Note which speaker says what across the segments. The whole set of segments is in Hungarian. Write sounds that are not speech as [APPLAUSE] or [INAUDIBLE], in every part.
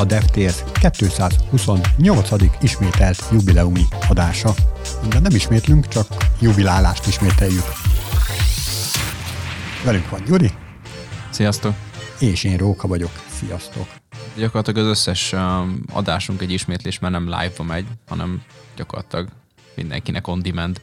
Speaker 1: a DevTales 228. ismételt jubileumi adása. De nem ismétlünk, csak jubilálást ismételjük. Velünk van Gyuri.
Speaker 2: Sziasztok!
Speaker 1: És én Róka vagyok. Sziasztok!
Speaker 2: Gyakorlatilag az összes um, adásunk egy ismétlés, mert nem live-ba megy, hanem gyakorlatilag mindenkinek on demand.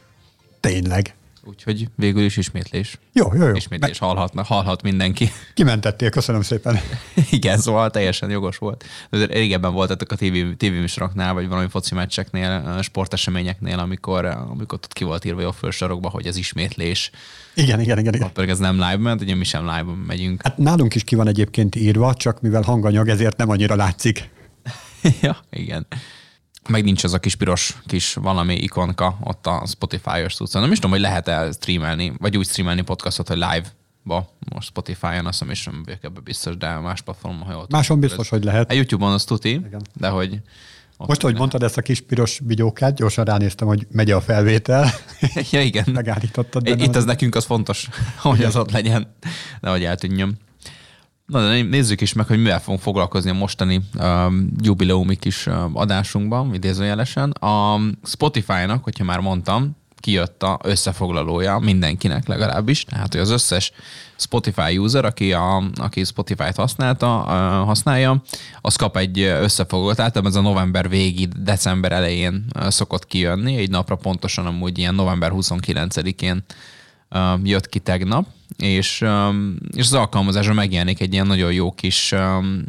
Speaker 1: Tényleg.
Speaker 2: Úgyhogy végül is ismétlés.
Speaker 1: Jó, jó, jó.
Speaker 2: Ismétlés hallhatna, hallhat mindenki.
Speaker 1: Kimentettél, köszönöm szépen. [LAUGHS]
Speaker 2: Igen, szóval teljesen jogos volt. Régebben voltatok a TV, TV vagy valami foci meccseknél, sporteseményeknél, amikor, amikor ott ki volt írva a fősorokba, hogy ez ismétlés.
Speaker 1: Igen, igen, igen. igen.
Speaker 2: pedig ez nem live ment, ugye mi sem live megyünk.
Speaker 1: Hát nálunk is ki van egyébként írva, csak mivel hanganyag, ezért nem annyira látszik. [LAUGHS]
Speaker 2: ja, igen meg nincs az a kis piros kis valami ikonka ott a Spotify-os tudsz. Nem is tudom, hogy lehet-e streamelni, vagy úgy streamelni podcastot, hogy live-ba most Spotify-on, azt hiszem, és nem vagyok ebben biztos, de más platformon, ha jól
Speaker 1: Máson biztos, ez. hogy lehet.
Speaker 2: A YouTube-on az tuti, Igen. de hogy
Speaker 1: most, hogy mondtad ezt a kis piros vigyókát, gyorsan ránéztem, hogy megy a felvétel. [LAUGHS]
Speaker 2: ja, igen.
Speaker 1: Megállítottad.
Speaker 2: Itt az nekünk az fontos, [LAUGHS] hogy az ott legyen, de hogy eltűnjön. Na de nézzük is meg, hogy mivel fogunk foglalkozni a mostani um, jubileumi kis um, adásunkban, idézőjelesen. A Spotify-nak, hogyha már mondtam, kijött a összefoglalója mindenkinek legalábbis, tehát hogy az összes Spotify user, aki, a, aki Spotify-t használta, uh, használja, az kap egy összefoglalót, általában ez a november végi, december elején uh, szokott kijönni, egy napra pontosan amúgy ilyen november 29-én uh, jött ki tegnap, és, um, és az alkalmazásra megjelenik egy ilyen nagyon jó kis, um,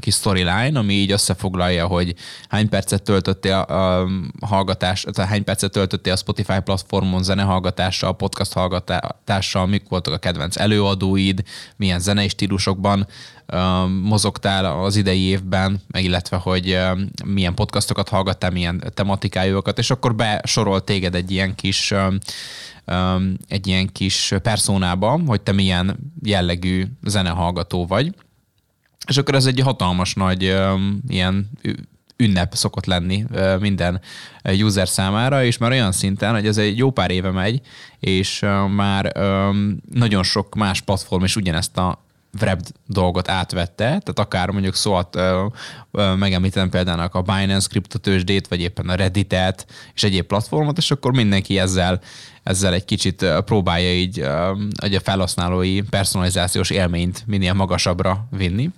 Speaker 2: kis storyline, ami így összefoglalja, hogy hány percet töltöttél a um, hallgatás, tehát hány percet töltöttél a Spotify platformon zenehallgatással, podcast hallgatással, mik voltak a kedvenc előadóid, milyen zenei stílusokban mozogtál az idei évben, illetve, hogy milyen podcastokat hallgattál, milyen tematikájukat, és akkor besorol téged egy ilyen kis egy ilyen kis personába, hogy te milyen jellegű zenehallgató vagy. És akkor ez egy hatalmas nagy ilyen ünnep szokott lenni minden user számára, és már olyan szinten, hogy ez egy jó pár éve megy, és már nagyon sok más platform is ugyanezt a Wrapped dolgot átvette, tehát akár mondjuk szólt, megemlítem például a Binance kriptotősdét, vagy éppen a Reddit-et, és egyéb platformot, és akkor mindenki ezzel, ezzel egy kicsit próbálja így a felhasználói personalizációs élményt minél magasabbra vinni.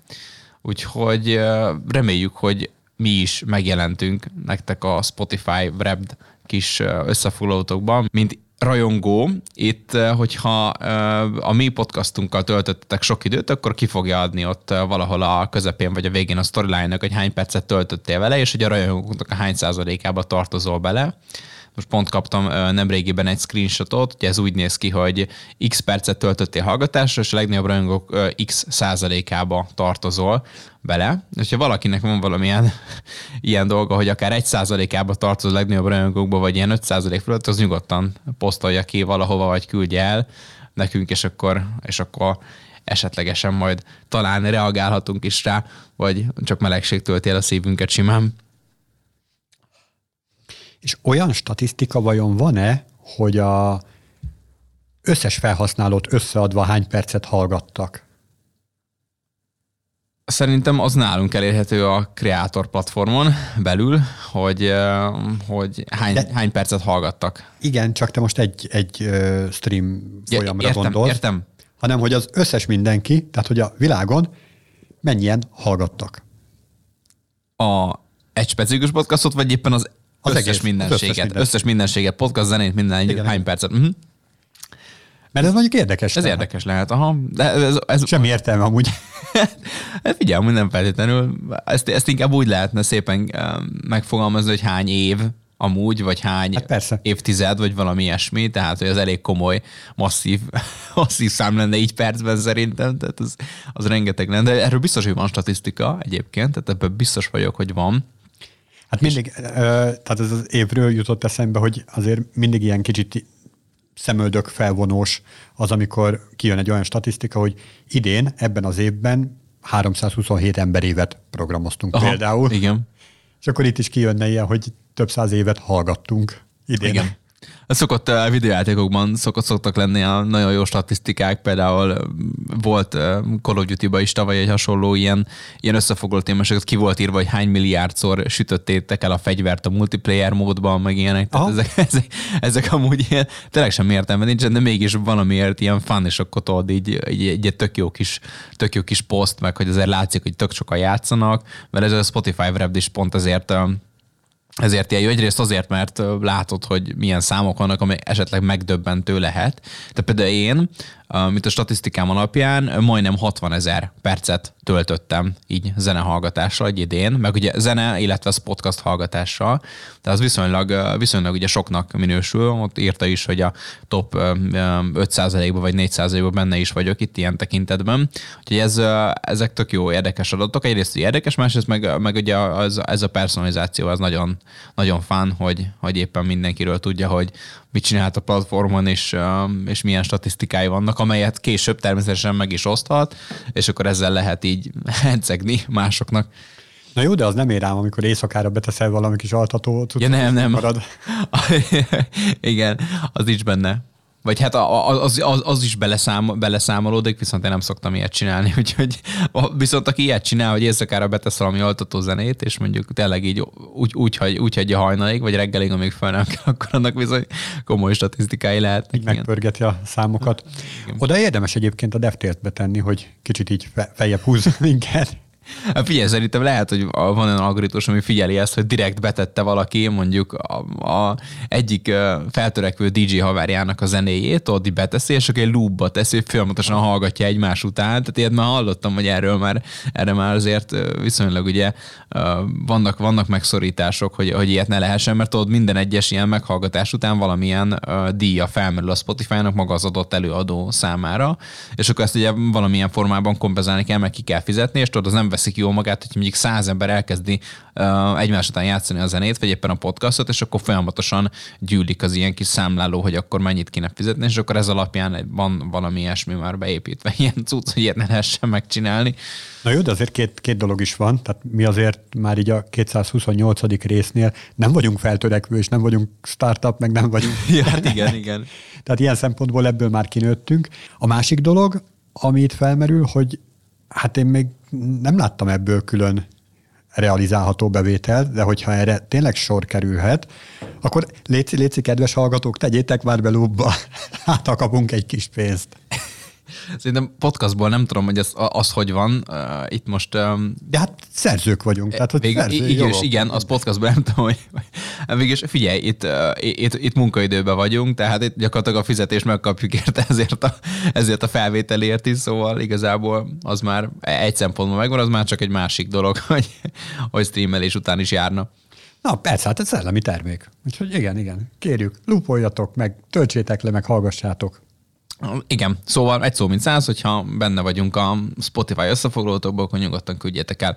Speaker 2: Úgyhogy reméljük, hogy mi is megjelentünk nektek a Spotify Wrapped kis összefoglalótokban, mint rajongó, itt, eh, hogyha eh, a mi podcastunkkal töltöttetek sok időt, akkor ki fogja adni ott eh, valahol a közepén vagy a végén a storyline-nak, hogy hány percet töltöttél vele, és hogy a rajongóknak a hány százalékába tartozol bele. Most pont kaptam nemrégiben egy screenshotot, ugye ez úgy néz ki, hogy x percet töltöttél hallgatásra, és a legnagyobb rajongók x százalékába tartozol bele. És ha valakinek van valamilyen [LAUGHS] ilyen dolga, hogy akár egy százalékába tartozol a legnagyobb rajongókba, vagy ilyen 5 százalék fölött, az nyugodtan posztolja ki valahova, vagy küldje el nekünk, és akkor, és akkor esetlegesen majd talán reagálhatunk is rá, vagy csak melegség tölti el a szívünket simán.
Speaker 1: És olyan statisztika vajon van-e, hogy a összes felhasználót összeadva hány percet hallgattak?
Speaker 2: Szerintem az nálunk elérhető a Creator platformon belül, hogy, hogy hány, De, hány percet hallgattak.
Speaker 1: Igen, csak te most egy, egy stream folyamra
Speaker 2: ja, értem,
Speaker 1: gondolsz.
Speaker 2: Értem.
Speaker 1: Hanem, hogy az összes mindenki, tehát hogy a világon mennyien hallgattak.
Speaker 2: A egy specifikus podcastot, vagy éppen az az összes egész, mindenséget. Összes, minden. összes mindenséget, podcast, zenét, minden, Igen. hány percet. Uh-huh.
Speaker 1: Mert ez mondjuk érdekes.
Speaker 2: Ez lehet. érdekes lehet, aha. De ez, ez,
Speaker 1: Semmi értelme amúgy. [LAUGHS]
Speaker 2: hát figyelj, minden feltétlenül. Ezt, ezt inkább úgy lehetne szépen megfogalmazni, hogy hány év amúgy, vagy hány
Speaker 1: hát persze.
Speaker 2: évtized, vagy valami ilyesmi, tehát hogy az elég komoly, masszív, [LAUGHS] masszív szám lenne így percben szerintem, tehát az, az rengeteg lenne, de erről biztos, hogy van statisztika egyébként, tehát ebben biztos vagyok, hogy van.
Speaker 1: Hát mindig, tehát ez az évről jutott eszembe, hogy azért mindig ilyen kicsit szemöldök felvonós az, amikor kijön egy olyan statisztika, hogy idén, ebben az évben 327 évet programoztunk Aha, például.
Speaker 2: Igen.
Speaker 1: És akkor itt is kijönne ilyen, hogy több száz évet hallgattunk idén.
Speaker 2: Igen. Szokott a videójátékokban szokott, szoktak lenni a nagyon jó statisztikák, például volt Call of Duty-ba is tavaly egy hasonló ilyen, ilyen összefoglaló témasokat, ki volt írva, hogy hány milliárdszor sütötték el a fegyvert a multiplayer módban, meg ilyenek. Tehát ezek, ezek, ezek, amúgy ilyen, tényleg sem értelme nincsen, de mégis valamiért ilyen fun, és akkor tudod, így, így, így egy tök jó, kis, tök jó kis poszt, meg hogy azért látszik, hogy tök sokan játszanak, mert ez a Spotify Wrapped is pont ezért ezért ilyen jó. Egyrészt azért, mert látod, hogy milyen számok vannak, ami esetleg megdöbbentő lehet. De például én mint a statisztikám alapján majdnem 60 ezer percet töltöttem így zenehallgatással egy idén, meg ugye zene, illetve az podcast hallgatással, tehát az viszonylag, viszonylag ugye soknak minősül, ott írta is, hogy a top 5%-ban vagy 4%-ban benne is vagyok itt ilyen tekintetben, úgyhogy ez, ezek tök jó érdekes adatok, egyrészt érdekes, másrészt meg, meg ugye az, ez a personalizáció az nagyon, nagyon fán, hogy, hogy éppen mindenkiről tudja, hogy mit csinált a platformon, és, és milyen statisztikái vannak, amelyet később természetesen meg is oszthat, és akkor ezzel lehet így [LAUGHS] hencegni másoknak.
Speaker 1: Na jó, de az nem ér ám, amikor éjszakára beteszel valami kis altatót.
Speaker 2: Ja, nem, nem. Marad. [LAUGHS] Igen, az nincs benne. Vagy hát az, az, az is beleszám, beleszámolódik, viszont én nem szoktam ilyet csinálni, [LAUGHS] úgyhogy viszont aki ilyet csinál, hogy éjszakára betesz valami altató zenét, és mondjuk tényleg így úgy, úgy, hagy, úgy hagyja hajnalig, vagy reggelig, amíg fel nem kell, [LAUGHS] akkor annak bizony komoly statisztikái lehetnek.
Speaker 1: Megpörgeti a számokat. Oda érdemes egyébként a DevTales betenni, hogy kicsit így feljebb húz [LAUGHS] minket.
Speaker 2: Hát figyelj, szerintem lehet, hogy van olyan algoritmus, ami figyeli ezt, hogy direkt betette valaki mondjuk a, a egyik feltörekvő DJ haverjának a zenéjét, ott beteszi, és akkor egy loopba teszi, hogy folyamatosan hallgatja egymás után. Tehát ilyet már hallottam, hogy erről már, erre már azért viszonylag ugye vannak, vannak megszorítások, hogy, hogy ilyet ne lehessen, mert ott minden egyes ilyen meghallgatás után valamilyen díja felmerül a Spotify-nak maga az adott előadó számára, és akkor ezt ugye valamilyen formában kompenzálni kell, meg ki kell fizetni, és tudod, az nem veszik jó magát, hogy mondjuk száz ember elkezdi uh, egymás után játszani a zenét, vagy éppen a podcastot, és akkor folyamatosan gyűlik az ilyen kis számláló, hogy akkor mennyit kéne fizetni, és akkor ez alapján van valami ilyesmi már beépítve, [LAUGHS] ilyen cucc, hogy ilyet ne lehessen megcsinálni.
Speaker 1: Na jó, de azért két, két dolog is van, tehát mi azért már így a 228. résznél nem vagyunk feltörekvő, és nem vagyunk startup, meg nem vagyunk... [LAUGHS]
Speaker 2: ja, hát igen, igen. [LAUGHS]
Speaker 1: Tehát ilyen szempontból ebből már kinőttünk. A másik dolog, ami itt felmerül, hogy hát én még nem láttam ebből külön realizálható bevételt, de hogyha erre tényleg sor kerülhet, akkor léci, léci kedves hallgatók, tegyétek már be lúbba, [LAUGHS] hát kapunk egy kis pénzt.
Speaker 2: Szerintem podcastból nem tudom, hogy ez, az hogy van. Uh, itt most... Um,
Speaker 1: De hát szerzők vagyunk. Tehát, hogy
Speaker 2: végül, szerző, igen, igen, az podcastból nem tudom, hogy... Végülis figyelj, itt, uh, itt, itt munkaidőben vagyunk, tehát itt gyakorlatilag a fizetést megkapjuk érte ezért a, ezért a felvételért is, szóval igazából az már egy szempontból megvan, az már csak egy másik dolog, [LAUGHS] hogy, hogy streamelés után is járna.
Speaker 1: Na persze, hát ez szellemi termék. Úgyhogy igen, igen, kérjük, lupoljatok meg, töltsétek le, meg hallgassátok.
Speaker 2: Igen, szóval egy szó mint száz, hogyha benne vagyunk a Spotify összefoglalótokból, akkor nyugodtan küldjétek el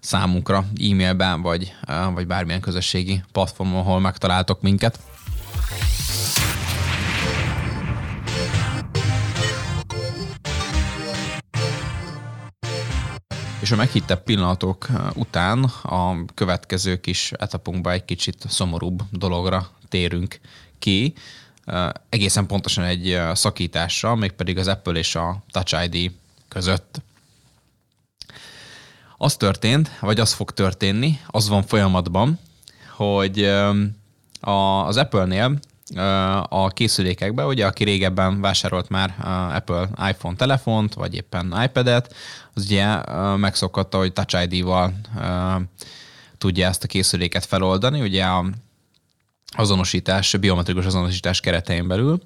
Speaker 2: számunkra e-mailben, vagy, vagy bármilyen közösségi platformon, ahol megtaláltok minket. És a meghittebb pillanatok után a következő kis etapunkba egy kicsit szomorúbb dologra térünk ki egészen pontosan egy szakítással, mégpedig az Apple és a Touch ID között. Az történt, vagy az fog történni, az van folyamatban, hogy az Apple-nél a készülékekbe, ugye aki régebben vásárolt már Apple iPhone telefont, vagy éppen iPad-et, az ugye megszokhatta, hogy Touch ID-val tudja ezt a készüléket feloldani. Ugye a azonosítás, biometrikus azonosítás keretein belül.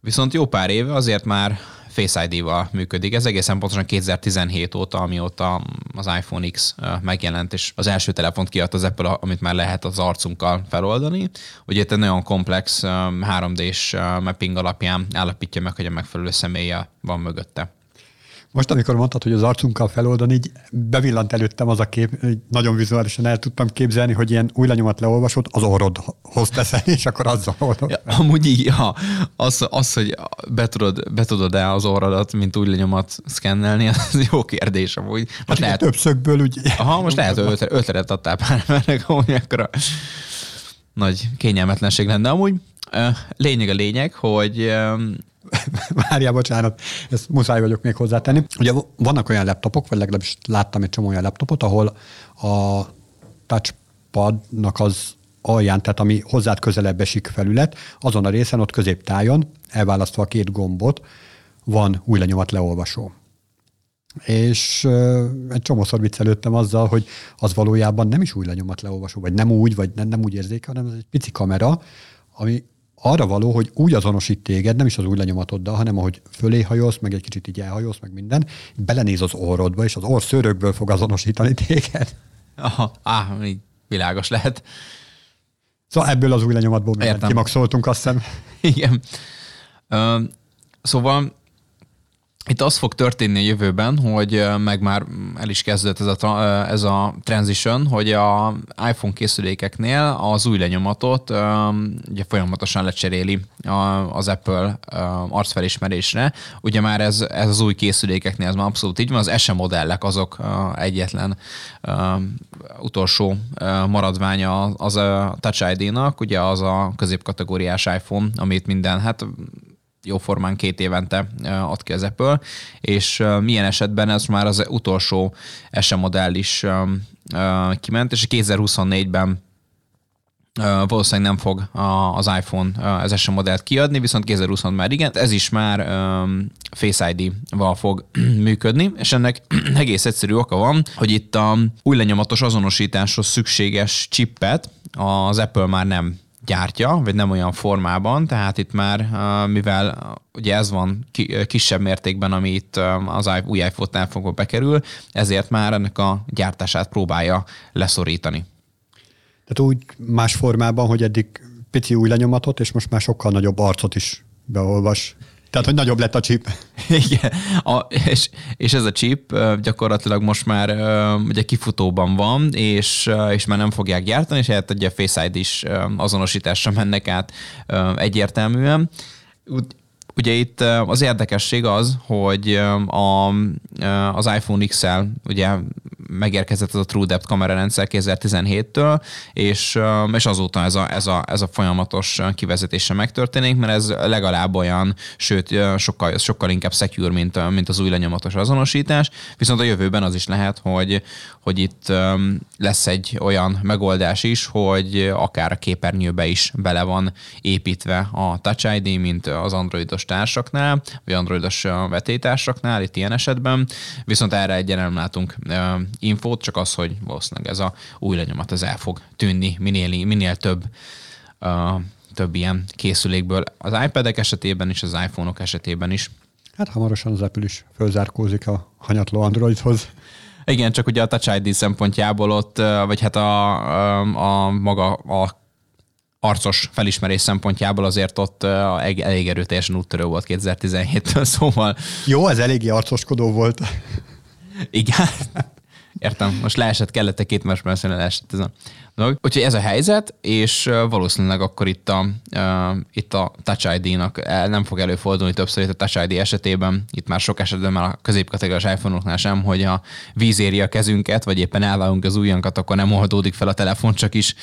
Speaker 2: Viszont jó pár éve azért már Face ID-val működik. Ez egészen pontosan 2017 óta, amióta az iPhone X megjelent, és az első telefont kiadt az Apple, amit már lehet az arcunkkal feloldani. Ugye itt egy nagyon komplex 3D-s mapping alapján állapítja meg, hogy a megfelelő személye van mögötte.
Speaker 1: Most, amikor mondtad, hogy az arcunkkal feloldani, így bevillant előttem az a kép, nagyon vizuálisan el tudtam képzelni, hogy ilyen új lenyomat leolvasott, az orrodhoz teszel, [LAUGHS] és akkor azzal oldod.
Speaker 2: Ja, amúgy így, ja, az, az, hogy be tudod, be tudod el az orrodat, mint új lenyomat szkennelni, az jó kérdés amúgy.
Speaker 1: Most hát lehet, több szögből úgy...
Speaker 2: Aha, most lehet, hogy ötletet adtál pár embernek, amúgy akkor a nagy kényelmetlenség lenne. Amúgy lényeg a lényeg, hogy [LAUGHS]
Speaker 1: Várjál, bocsánat, ezt muszáj vagyok még hozzátenni. Ugye vannak olyan laptopok, vagy legalábbis láttam egy csomó olyan laptopot, ahol a touchpadnak az alján, tehát ami hozzád közelebb esik felület, azon a részen, ott középtájon, elválasztva a két gombot, van új lenyomat leolvasó. És uh, egy csomószor viccelődtem azzal, hogy az valójában nem is új lenyomat leolvasó, vagy nem úgy, vagy nem, nem úgy érzéke, hanem ez egy pici kamera, ami arra való, hogy úgy azonosít téged, nem is az új lenyomatoddal, hanem ahogy fölé hajolsz, meg egy kicsit így elhajolsz, meg minden, belenéz az orrodba, és az orr szőrökből fog azonosítani téged.
Speaker 2: Aha, áh, így világos lehet.
Speaker 1: Szóval ebből az új lenyomatból kimaxoltunk, azt hiszem.
Speaker 2: Igen. Uh, szóval itt az fog történni a jövőben, hogy meg már el is kezdett ez a, ez a transition, hogy a iPhone készülékeknél az új lenyomatot ugye folyamatosan lecseréli az Apple arcfelismerésre. Ugye már ez, ez az új készülékeknél ez már abszolút így van, az SE modellek azok egyetlen utolsó maradványa az a Touch ID-nak, ugye az a középkategóriás iPhone, amit minden, hát jóformán két évente ad ki az Apple, és milyen esetben ez már az utolsó SE modell is kiment, és 2024-ben valószínűleg nem fog az iPhone az SE modellt kiadni, viszont 2020 már igen, ez is már Face ID-val fog [CLEARS THROAT] működni, és ennek [CLEARS THROAT] egész egyszerű oka van, hogy itt a új lenyomatos azonosításhoz szükséges chippet az Apple már nem gyártja, vagy nem olyan formában, tehát itt már, mivel ugye ez van kisebb mértékben, ami itt az új iPhone-nál fogva bekerül, ezért már ennek a gyártását próbálja leszorítani.
Speaker 1: Tehát úgy más formában, hogy eddig pici új lenyomatot, és most már sokkal nagyobb arcot is beolvas. Tehát, hogy nagyobb lett a chip. [LAUGHS]
Speaker 2: Igen, a, és, és ez a chip gyakorlatilag most már ugye kifutóban van, és, és már nem fogják gyártani, és hát ugye Face ID is azonosításra mennek át egyértelműen. Ugye itt az érdekesség az, hogy a, az iPhone XL ugye megérkezett ez a True Depth kamerarendszer 2017-től, és, és azóta ez a, ez, a, ez a folyamatos kivezetése megtörténik, mert ez legalább olyan, sőt, sokkal, sokkal inkább secure, mint, mint az új lenyomatos azonosítás, viszont a jövőben az is lehet, hogy, hogy itt lesz egy olyan megoldás is, hogy akár a képernyőbe is bele van építve a Touch ID, mint az androidos társaknál, vagy androidos vetétársaknál, itt ilyen esetben, viszont erre egyen látunk infót, csak az, hogy valószínűleg ez a új lenyomat az el fog tűnni minél, minél több uh, több ilyen készülékből. Az iPad-ek esetében is, az iPhone-ok esetében is.
Speaker 1: Hát hamarosan az Apple is fölzárkózik a hanyatló Androidhoz.
Speaker 2: Igen, csak ugye a Touch ID szempontjából ott, vagy hát a, a, a maga a arcos felismerés szempontjából azért ott elég erőteljesen úttörő volt 2017-től, szóval...
Speaker 1: Jó, ez eléggé arcoskodó volt.
Speaker 2: Igen. Értem, most leesett, kellett egy két másodpercre leesett ez a dolog. Úgyhogy ez a helyzet, és valószínűleg akkor itt a, uh, itt a Touch ID-nak nem fog előfordulni többször itt a Touch ID esetében, itt már sok esetben már a középkategóriás iPhone-oknál sem, hogy a víz éri a kezünket, vagy éppen elvágunk az ujjankat, akkor nem oldódik fel a telefon, csak is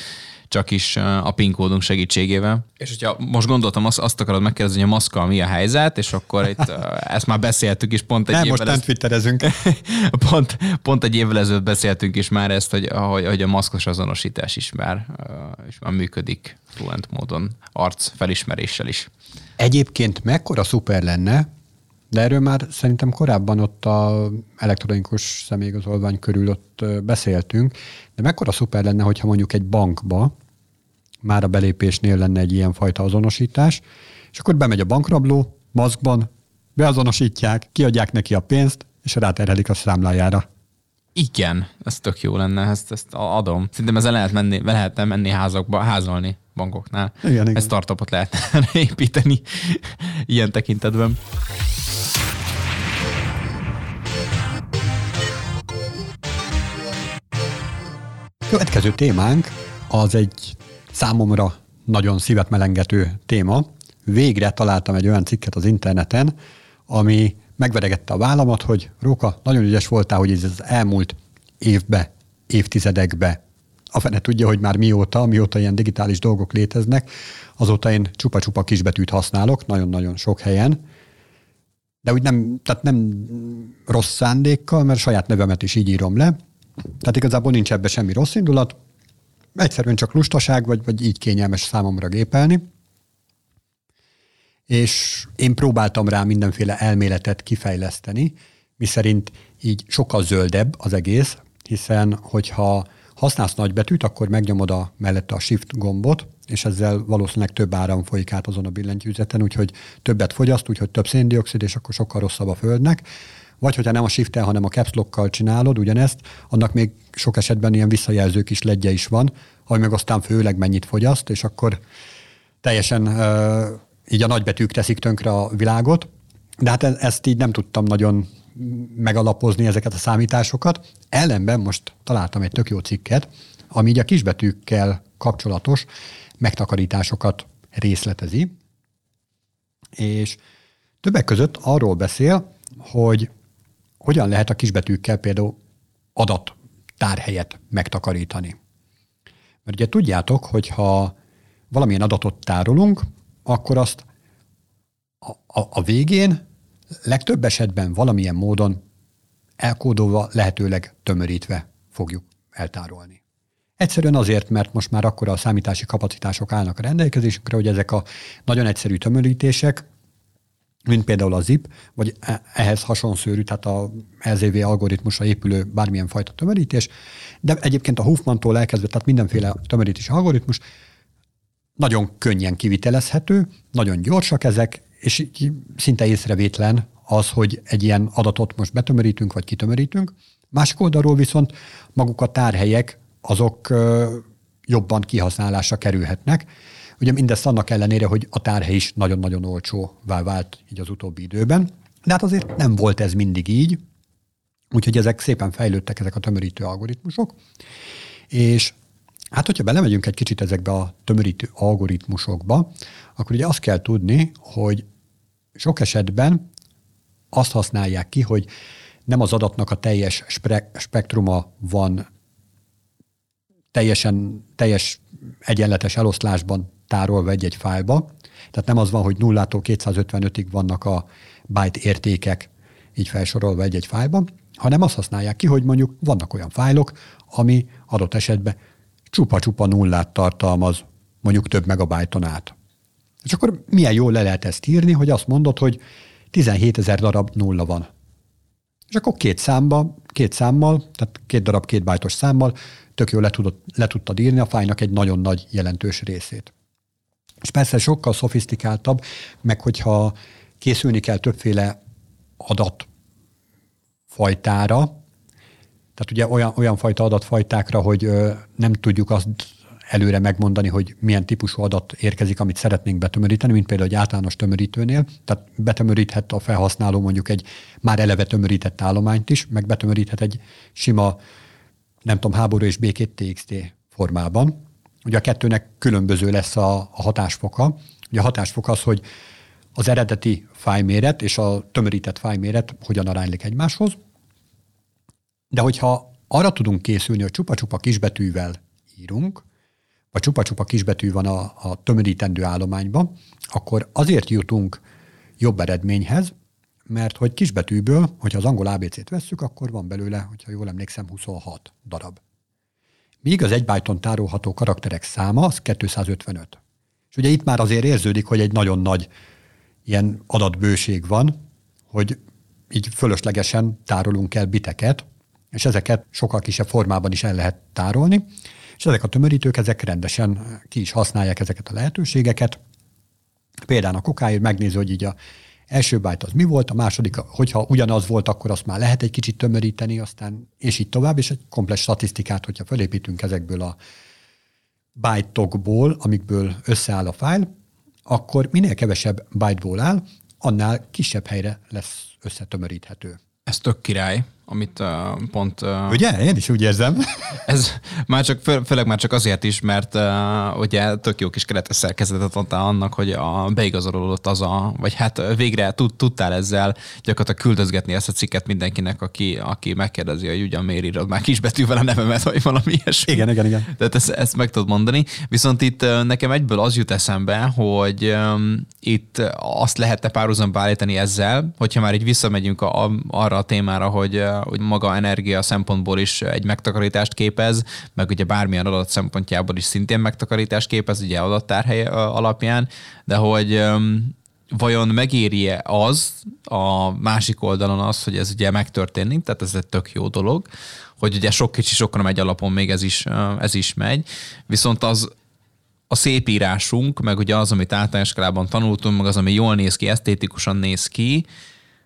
Speaker 2: csak is a PIN kódunk segítségével. És hogyha most gondoltam, azt, azt akarod megkérdezni, hogy a maszkkal mi a helyzet, és akkor itt [LAUGHS] ezt már beszéltük is pont egy
Speaker 1: Nem,
Speaker 2: évvel
Speaker 1: most nem twitterezünk. [LAUGHS]
Speaker 2: pont, pont egy évvel ezelőtt beszéltünk is már ezt, hogy, hogy, hogy a maszkos azonosítás is már, is már működik fluent módon, arc felismeréssel is.
Speaker 1: Egyébként mekkora szuper lenne, de erről már szerintem korábban ott a elektronikus személyigazolvány körül ott beszéltünk, de mekkora szuper lenne, hogyha mondjuk egy bankba már a belépésnél lenne egy ilyen fajta azonosítás, és akkor bemegy a bankrabló, maszkban, beazonosítják, kiadják neki a pénzt, és ráterhelik a számlájára.
Speaker 2: Igen, ez tök jó lenne, ezt, ezt adom. Szerintem ezzel lehet menni, lehetne menni házakba, házolni bankoknál.
Speaker 1: Igen, igen.
Speaker 2: Ezt startupot lehetne [LAUGHS] építeni ilyen tekintetben.
Speaker 1: Következő témánk az egy számomra nagyon szívet melengető téma. Végre találtam egy olyan cikket az interneten, ami megveregette a vállamat, hogy Róka, nagyon ügyes voltál, hogy ez az elmúlt évbe, évtizedekbe a fene tudja, hogy már mióta, mióta ilyen digitális dolgok léteznek, azóta én csupa-csupa kisbetűt használok, nagyon-nagyon sok helyen, de úgy nem, tehát nem rossz szándékkal, mert saját nevemet is így írom le. Tehát igazából nincs ebbe semmi rossz indulat, egyszerűen csak lustaság, vagy, vagy így kényelmes számomra gépelni. És én próbáltam rá mindenféle elméletet kifejleszteni, miszerint így sokkal zöldebb az egész, hiszen hogyha használsz nagybetűt, akkor megnyomod a mellette a Shift gombot, és ezzel valószínűleg több áram folyik át azon a billentyűzeten, úgyhogy többet fogyaszt, úgyhogy több széndiokszid, és akkor sokkal rosszabb a Földnek. Vagy hogyha nem a shift hanem a caps lock csinálod ugyanezt, annak még sok esetben ilyen visszajelző kis ledje is van, ami meg aztán főleg mennyit fogyaszt, és akkor teljesen uh, így a nagybetűk teszik tönkre a világot. De hát e-, ezt így nem tudtam nagyon megalapozni ezeket a számításokat. Ellenben most találtam egy tök jó cikket, ami így a kisbetűkkel kapcsolatos megtakarításokat részletezi, és többek között arról beszél, hogy hogyan lehet a kisbetűkkel például adat tárhelyet megtakarítani. Mert ugye tudjátok, hogy ha valamilyen adatot tárolunk, akkor azt a, a, a végén legtöbb esetben valamilyen módon elkódolva, lehetőleg tömörítve fogjuk eltárolni. Egyszerűen azért, mert most már akkor a számítási kapacitások állnak a rendelkezésünkre, hogy ezek a nagyon egyszerű tömörítések, mint például a ZIP, vagy e- ehhez hasonszőrű, tehát a LZV algoritmusra épülő bármilyen fajta tömörítés, de egyébként a Huffman-tól elkezdve, tehát mindenféle tömörítési algoritmus nagyon könnyen kivitelezhető, nagyon gyorsak ezek, és szinte észrevétlen az, hogy egy ilyen adatot most betömörítünk, vagy kitömörítünk. Másik oldalról viszont maguk a tárhelyek, azok jobban kihasználásra kerülhetnek. Ugye mindezt annak ellenére, hogy a tárhely is nagyon-nagyon olcsóvá vált így az utóbbi időben. De hát azért nem volt ez mindig így, úgyhogy ezek szépen fejlődtek, ezek a tömörítő algoritmusok. És hát, hogyha belemegyünk egy kicsit ezekbe a tömörítő algoritmusokba, akkor ugye azt kell tudni, hogy sok esetben azt használják ki, hogy nem az adatnak a teljes spektruma van teljesen, teljes egyenletes eloszlásban tárolva egy-egy fájlba. Tehát nem az van, hogy nullától 255-ig vannak a byte értékek így felsorolva egy-egy fájlban, hanem azt használják ki, hogy mondjuk vannak olyan fájlok, ami adott esetben csupa-csupa nullát tartalmaz, mondjuk több megabájton át. És akkor milyen jól le lehet ezt írni, hogy azt mondod, hogy 17 ezer darab nulla van. És akkor két számba, két számmal, tehát két darab két bájtos számmal tök jól le, tudod, le tudtad írni a fájnak egy nagyon nagy jelentős részét. És persze sokkal szofisztikáltabb, meg hogyha készülni kell többféle adat fajtára, tehát ugye olyan, olyan fajta adatfajtákra, hogy ö, nem tudjuk azt előre megmondani, hogy milyen típusú adat érkezik, amit szeretnénk betömöríteni, mint például egy általános tömörítőnél. Tehát betömöríthet a felhasználó mondjuk egy már eleve tömörített állományt is, meg betömöríthet egy sima, nem tudom, háború és békét TXT formában. Ugye a kettőnek különböző lesz a, a hatásfoka. Ugye a hatásfok az, hogy az eredeti fájméret és a tömörített fájméret hogyan aránylik egymáshoz. De hogyha arra tudunk készülni, hogy csupa-csupa kisbetűvel írunk, vagy csupa-csupa kisbetű van a, a tömörítendő állományban, akkor azért jutunk jobb eredményhez, mert hogy kisbetűből, hogyha az angol ABC-t vesszük, akkor van belőle, hogyha jól emlékszem, 26 darab. Míg az egy byton tárolható karakterek száma az 255. És ugye itt már azért érződik, hogy egy nagyon nagy ilyen adatbőség van, hogy így fölöslegesen tárolunk el biteket, és ezeket sokkal kisebb formában is el lehet tárolni, és ezek a tömörítők, ezek rendesen ki is használják ezeket a lehetőségeket. Például a kokáért megnézi, hogy így a első byte az mi volt, a második, hogyha ugyanaz volt, akkor azt már lehet egy kicsit tömöríteni, aztán és így tovább, és egy komplex statisztikát, hogyha felépítünk ezekből a byte-okból, amikből összeáll a fájl, akkor minél kevesebb byte-ból áll, annál kisebb helyre lesz összetömöríthető.
Speaker 2: Ez tök király. Amit uh, pont... Uh,
Speaker 1: ugye? Én is úgy érzem. [LAUGHS]
Speaker 2: Ez már csak, fő, főleg már csak azért is, mert uh, ugye tök jó kis keretes szerkezetet adtál annak, hogy a beigazolódott az a, vagy hát végre tud, tudtál ezzel gyakorlatilag küldözgetni ezt a cikket mindenkinek, aki, aki megkérdezi, hogy ugyan miért írod már kisbetűvel a nevemet, vagy valami ilyesmi.
Speaker 1: Igen, igen, igen.
Speaker 2: Tehát ezt, ezt meg tudod mondani. Viszont itt nekem egyből az jut eszembe, hogy um, itt azt lehetne párhuzamba állítani ezzel, hogyha már így visszamegyünk a, a, arra a témára, hogy, hogy maga energia szempontból is egy megtakarítást képez, meg ugye bármilyen adat szempontjából is szintén megtakarítást képez, ugye adattárhely alapján, de hogy vajon megéri-e az a másik oldalon az, hogy ez ugye megtörténik, tehát ez egy tök jó dolog, hogy ugye sok kicsi sokra megy alapon még ez is, ez is megy, viszont az a szép írásunk, meg ugye az, amit általános tanultunk, meg az, ami jól néz ki, esztétikusan néz ki,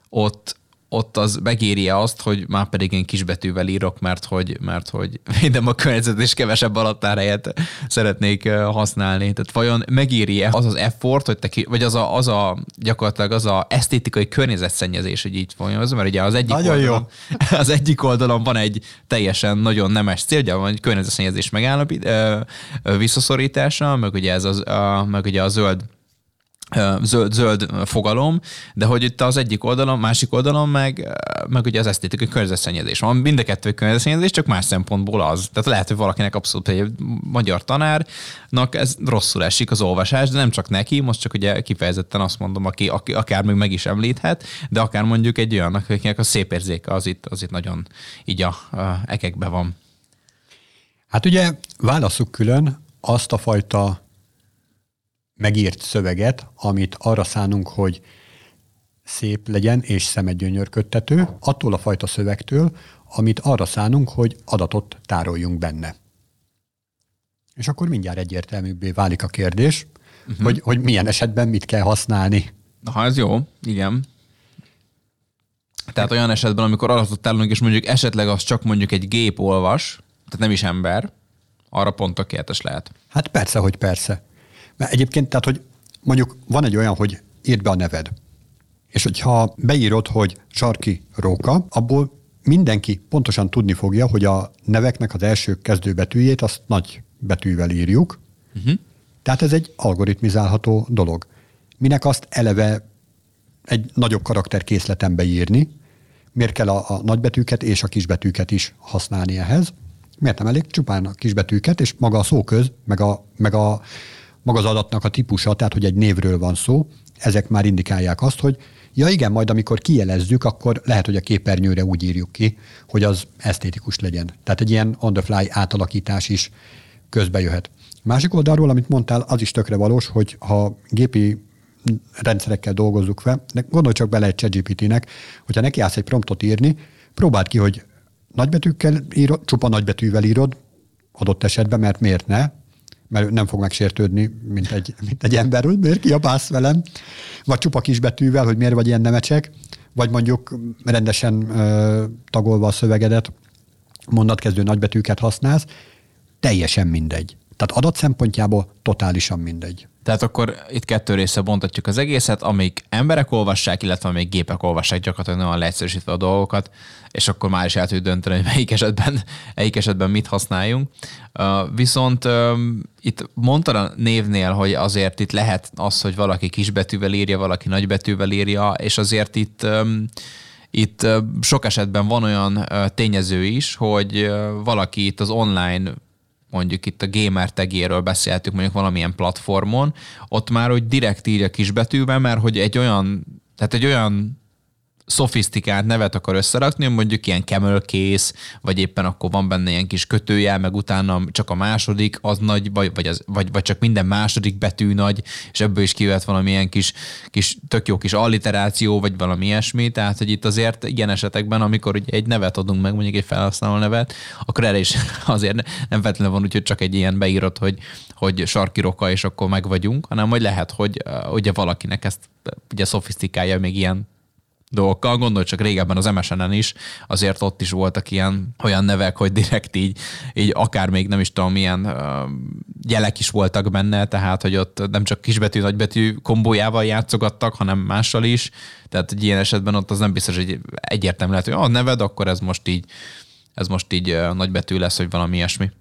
Speaker 2: ott ott az megéri azt, hogy már pedig én kisbetűvel írok, mert hogy, mert hogy védem a környezet és kevesebb alattárhelyet szeretnék használni. Tehát vajon megéri-e az az effort, hogy te ki, vagy az a, az a gyakorlatilag az a esztétikai környezetszennyezés, hogy így folyamaz, mert ugye az egyik, nagyon oldalon, jó. [LAUGHS] az egyik oldalon van egy teljesen nagyon nemes cél, ugye van egy környezetszennyezés megállapít, visszaszorítása, meg ugye ez az, a, meg ugye a zöld zöld, zöld fogalom, de hogy itt az egyik oldalon, másik oldalon meg, meg ugye az esztétikai környezetszennyezés van. Mind a kettő környezetszennyezés, csak más szempontból az. Tehát lehet, hogy valakinek abszolút egy magyar tanárnak ez rosszul esik az olvasás, de nem csak neki, most csak ugye kifejezetten azt mondom, aki, aki akár még meg is említhet, de akár mondjuk egy olyannak, akinek a szép érzéke az itt, az itt nagyon így a, a ekekbe van.
Speaker 1: Hát ugye válaszuk külön azt a fajta megírt szöveget, amit arra szánunk, hogy szép legyen és szemet gyönyörködtető, attól a fajta szövegtől, amit arra szánunk, hogy adatot tároljunk benne. És akkor mindjárt egyértelműbbé válik a kérdés, uh-huh. hogy, hogy milyen esetben mit kell használni.
Speaker 2: Ha ez jó, igen. Tehát olyan esetben, amikor adatot tárolunk, és mondjuk esetleg az csak mondjuk egy gép olvas, tehát nem is ember, arra pont tökéletes lehet.
Speaker 1: Hát persze, hogy persze. Mert egyébként, tehát, hogy mondjuk van egy olyan, hogy írd be a neved. És hogyha beírod, hogy Sarki Róka, abból mindenki pontosan tudni fogja, hogy a neveknek az első kezdőbetűjét azt nagy betűvel írjuk. Uh-huh. Tehát ez egy algoritmizálható dolog. Minek azt eleve egy nagyobb karakterkészleten beírni, miért kell a, a nagybetűket és a kisbetűket is használni ehhez? Miért nem elég csupán a kisbetűket, és maga a szóköz, meg a, meg a maga az adatnak a típusa, tehát hogy egy névről van szó, ezek már indikálják azt, hogy ja igen, majd amikor kijelezzük, akkor lehet, hogy a képernyőre úgy írjuk ki, hogy az esztétikus legyen. Tehát egy ilyen on the fly átalakítás is közbe jöhet. Másik oldalról, amit mondtál, az is tökre valós, hogy ha gépi rendszerekkel dolgozzuk fel, gondolj csak bele egy ChatGPT-nek, hogyha neki állsz egy promptot írni, próbáld ki, hogy nagybetűkkel írod, csupa nagybetűvel írod, adott esetben, mert miért ne, mert nem fog megsértődni, mint egy, mint egy ember, hogy miért kiabálsz velem, vagy csupa kisbetűvel, hogy miért vagy ilyen nemecsek, vagy mondjuk rendesen ö, tagolva a szövegedet, mondatkezdő nagybetűket használsz, teljesen mindegy. Tehát adat szempontjából totálisan mindegy.
Speaker 2: Tehát akkor itt kettő része bontatjuk az egészet, amíg emberek olvassák, illetve amíg gépek olvassák gyakorlatilag nagyon leegyszerűsítve a dolgokat, és akkor már is el tudjuk dönteni, hogy melyik esetben, [LAUGHS] melyik esetben mit használjunk. Viszont itt mondtad a névnél, hogy azért itt lehet az, hogy valaki kisbetűvel írja, valaki nagybetűvel írja, és azért itt itt sok esetben van olyan tényező is, hogy valaki itt az online mondjuk itt a gamer tegéről beszéltük mondjuk valamilyen platformon, ott már hogy direkt írja kisbetűben, mert hogy egy olyan, tehát egy olyan szofisztikált nevet akar összerakni, mondjuk ilyen camel vagy éppen akkor van benne ilyen kis kötőjel, meg utána csak a második, az nagy, vagy, vagy, az, vagy, vagy csak minden második betű nagy, és ebből is kivet valamilyen kis, kis tök jó kis alliteráció, vagy valami ilyesmi, tehát hogy itt azért ilyen esetekben, amikor ugye egy nevet adunk meg, mondjuk egy felhasználó nevet, akkor erre is [LAUGHS] azért nem feltétlenül van úgy, hogy csak egy ilyen beírott, hogy, hogy sarki roka, és akkor meg vagyunk, hanem hogy lehet, hogy ugye valakinek ezt ugye szofisztikálja még ilyen dolgokkal. Gondolj csak régebben az MSN-en is, azért ott is voltak ilyen olyan nevek, hogy direkt így, így akár még nem is tudom, milyen uh, jelek is voltak benne, tehát hogy ott nem csak kisbetű, nagybetű kombójával játszogattak, hanem mással is. Tehát egy ilyen esetben ott az nem biztos, hogy egyértelmű lehet, hogy a neved, akkor ez most így, ez most így uh, nagybetű lesz, vagy valami ilyesmi.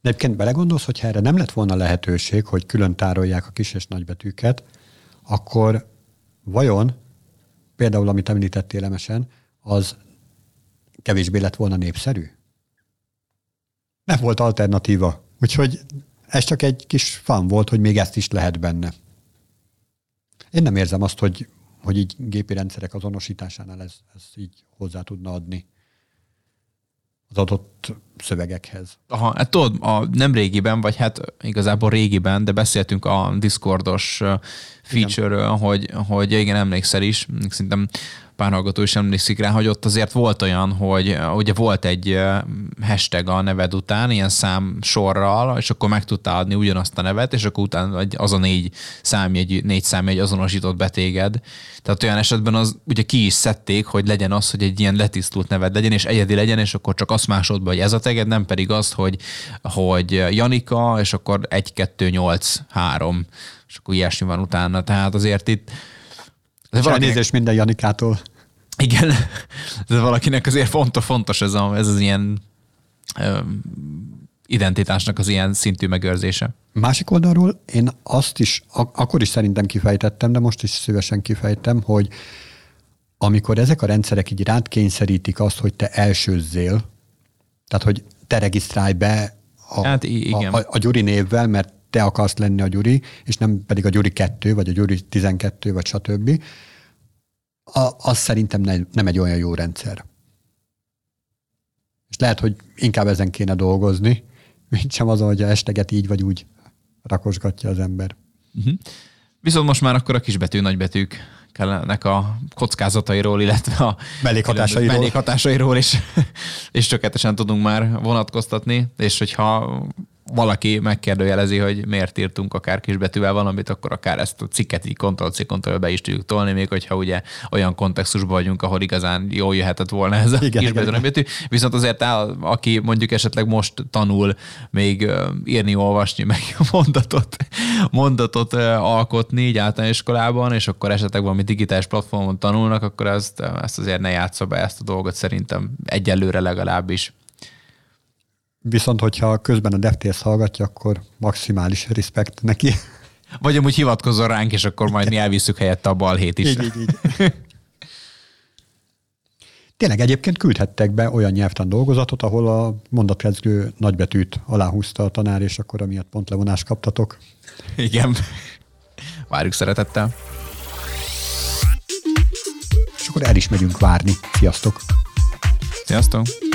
Speaker 1: De egyébként belegondolsz, hogy erre nem lett volna lehetőség, hogy külön tárolják a kis és nagybetűket, akkor vajon például, amit említettél emesen, az kevésbé lett volna népszerű? Nem volt alternatíva. Úgyhogy ez csak egy kis fan volt, hogy még ezt is lehet benne. Én nem érzem azt, hogy, hogy így gépi rendszerek azonosításánál ez, ez így hozzá tudna adni az adott szövegekhez.
Speaker 2: Aha, hát tudod, a nem régiben, vagy hát igazából régiben, de beszéltünk a Discordos feature-ről, hogy, hogy igen, emlékszel is, szerintem pár hallgató is emlékszik rá, hogy ott azért volt olyan, hogy ugye volt egy hashtag a neved után, ilyen szám sorral, és akkor meg tudtál adni ugyanazt a nevet, és akkor utána az a négy számjegy, négy számjegy azonosított betéged. Tehát olyan esetben az ugye ki is szedték, hogy legyen az, hogy egy ilyen letisztult neved legyen, és egyedi legyen, és akkor csak azt másodba, hogy ez a teged, nem pedig azt, hogy, hogy Janika, és akkor 1, 2, 8, 3, és akkor ilyesmi van utána. Tehát azért itt
Speaker 1: de valakinek... Elnézést minden Janikától.
Speaker 2: Igen, de valakinek azért fontos, fontos ez, a, ez az ilyen identitásnak az ilyen szintű megőrzése.
Speaker 1: Másik oldalról én azt is, ak- akkor is szerintem kifejtettem, de most is szívesen kifejtem, hogy amikor ezek a rendszerek így rád kényszerítik azt, hogy te elsőzzél, tehát hogy te regisztrálj be a, hát, igen. a, a, a Gyuri névvel, mert te akarsz lenni a Gyuri, és nem pedig a Gyuri 2, vagy a Gyuri 12, vagy stb., a, az szerintem ne, nem egy olyan jó rendszer. És lehet, hogy inkább ezen kéne dolgozni, mint sem azon, hogy a esteget így vagy úgy rakosgatja az ember. Uh-huh.
Speaker 2: Viszont most már akkor a kisbetű, nagybetűk kellenek a kockázatairól, illetve a
Speaker 1: mellékhatásairól,
Speaker 2: mellékhatásairól is, [LAUGHS] és tökéletesen tudunk már vonatkoztatni, és hogyha valaki megkérdőjelezi, hogy miért írtunk akár kisbetűvel valamit, akkor akár ezt a cikket így Ctrl-C, ctrl be is tudjuk tolni, még hogyha ugye olyan kontextusban vagyunk, ahol igazán jól jöhetett volna ez a igen, kisbetű, igen. betű. Viszont azért áll, aki mondjuk esetleg most tanul még írni, olvasni, meg [LAUGHS] mondatot, mondatot alkotni így általános iskolában, és akkor esetleg valami digitális platformon tanulnak, akkor ezt, ezt azért ne játsza be ezt a dolgot szerintem egyelőre legalábbis.
Speaker 1: Viszont, hogyha közben a DevTales hallgatja, akkor maximális respekt neki.
Speaker 2: Vagy amúgy hivatkozol ránk, és akkor majd mi elviszük helyette a balhét is. Így, így, így.
Speaker 1: Tényleg egyébként küldhettek be olyan nyelvtan dolgozatot, ahol a mondatkezdő nagybetűt aláhúzta a tanár, és akkor amiatt pont levonást kaptatok.
Speaker 2: Igen. Várjuk szeretettel.
Speaker 1: És akkor el is megyünk várni. Sziasztok!
Speaker 2: Sziasztok!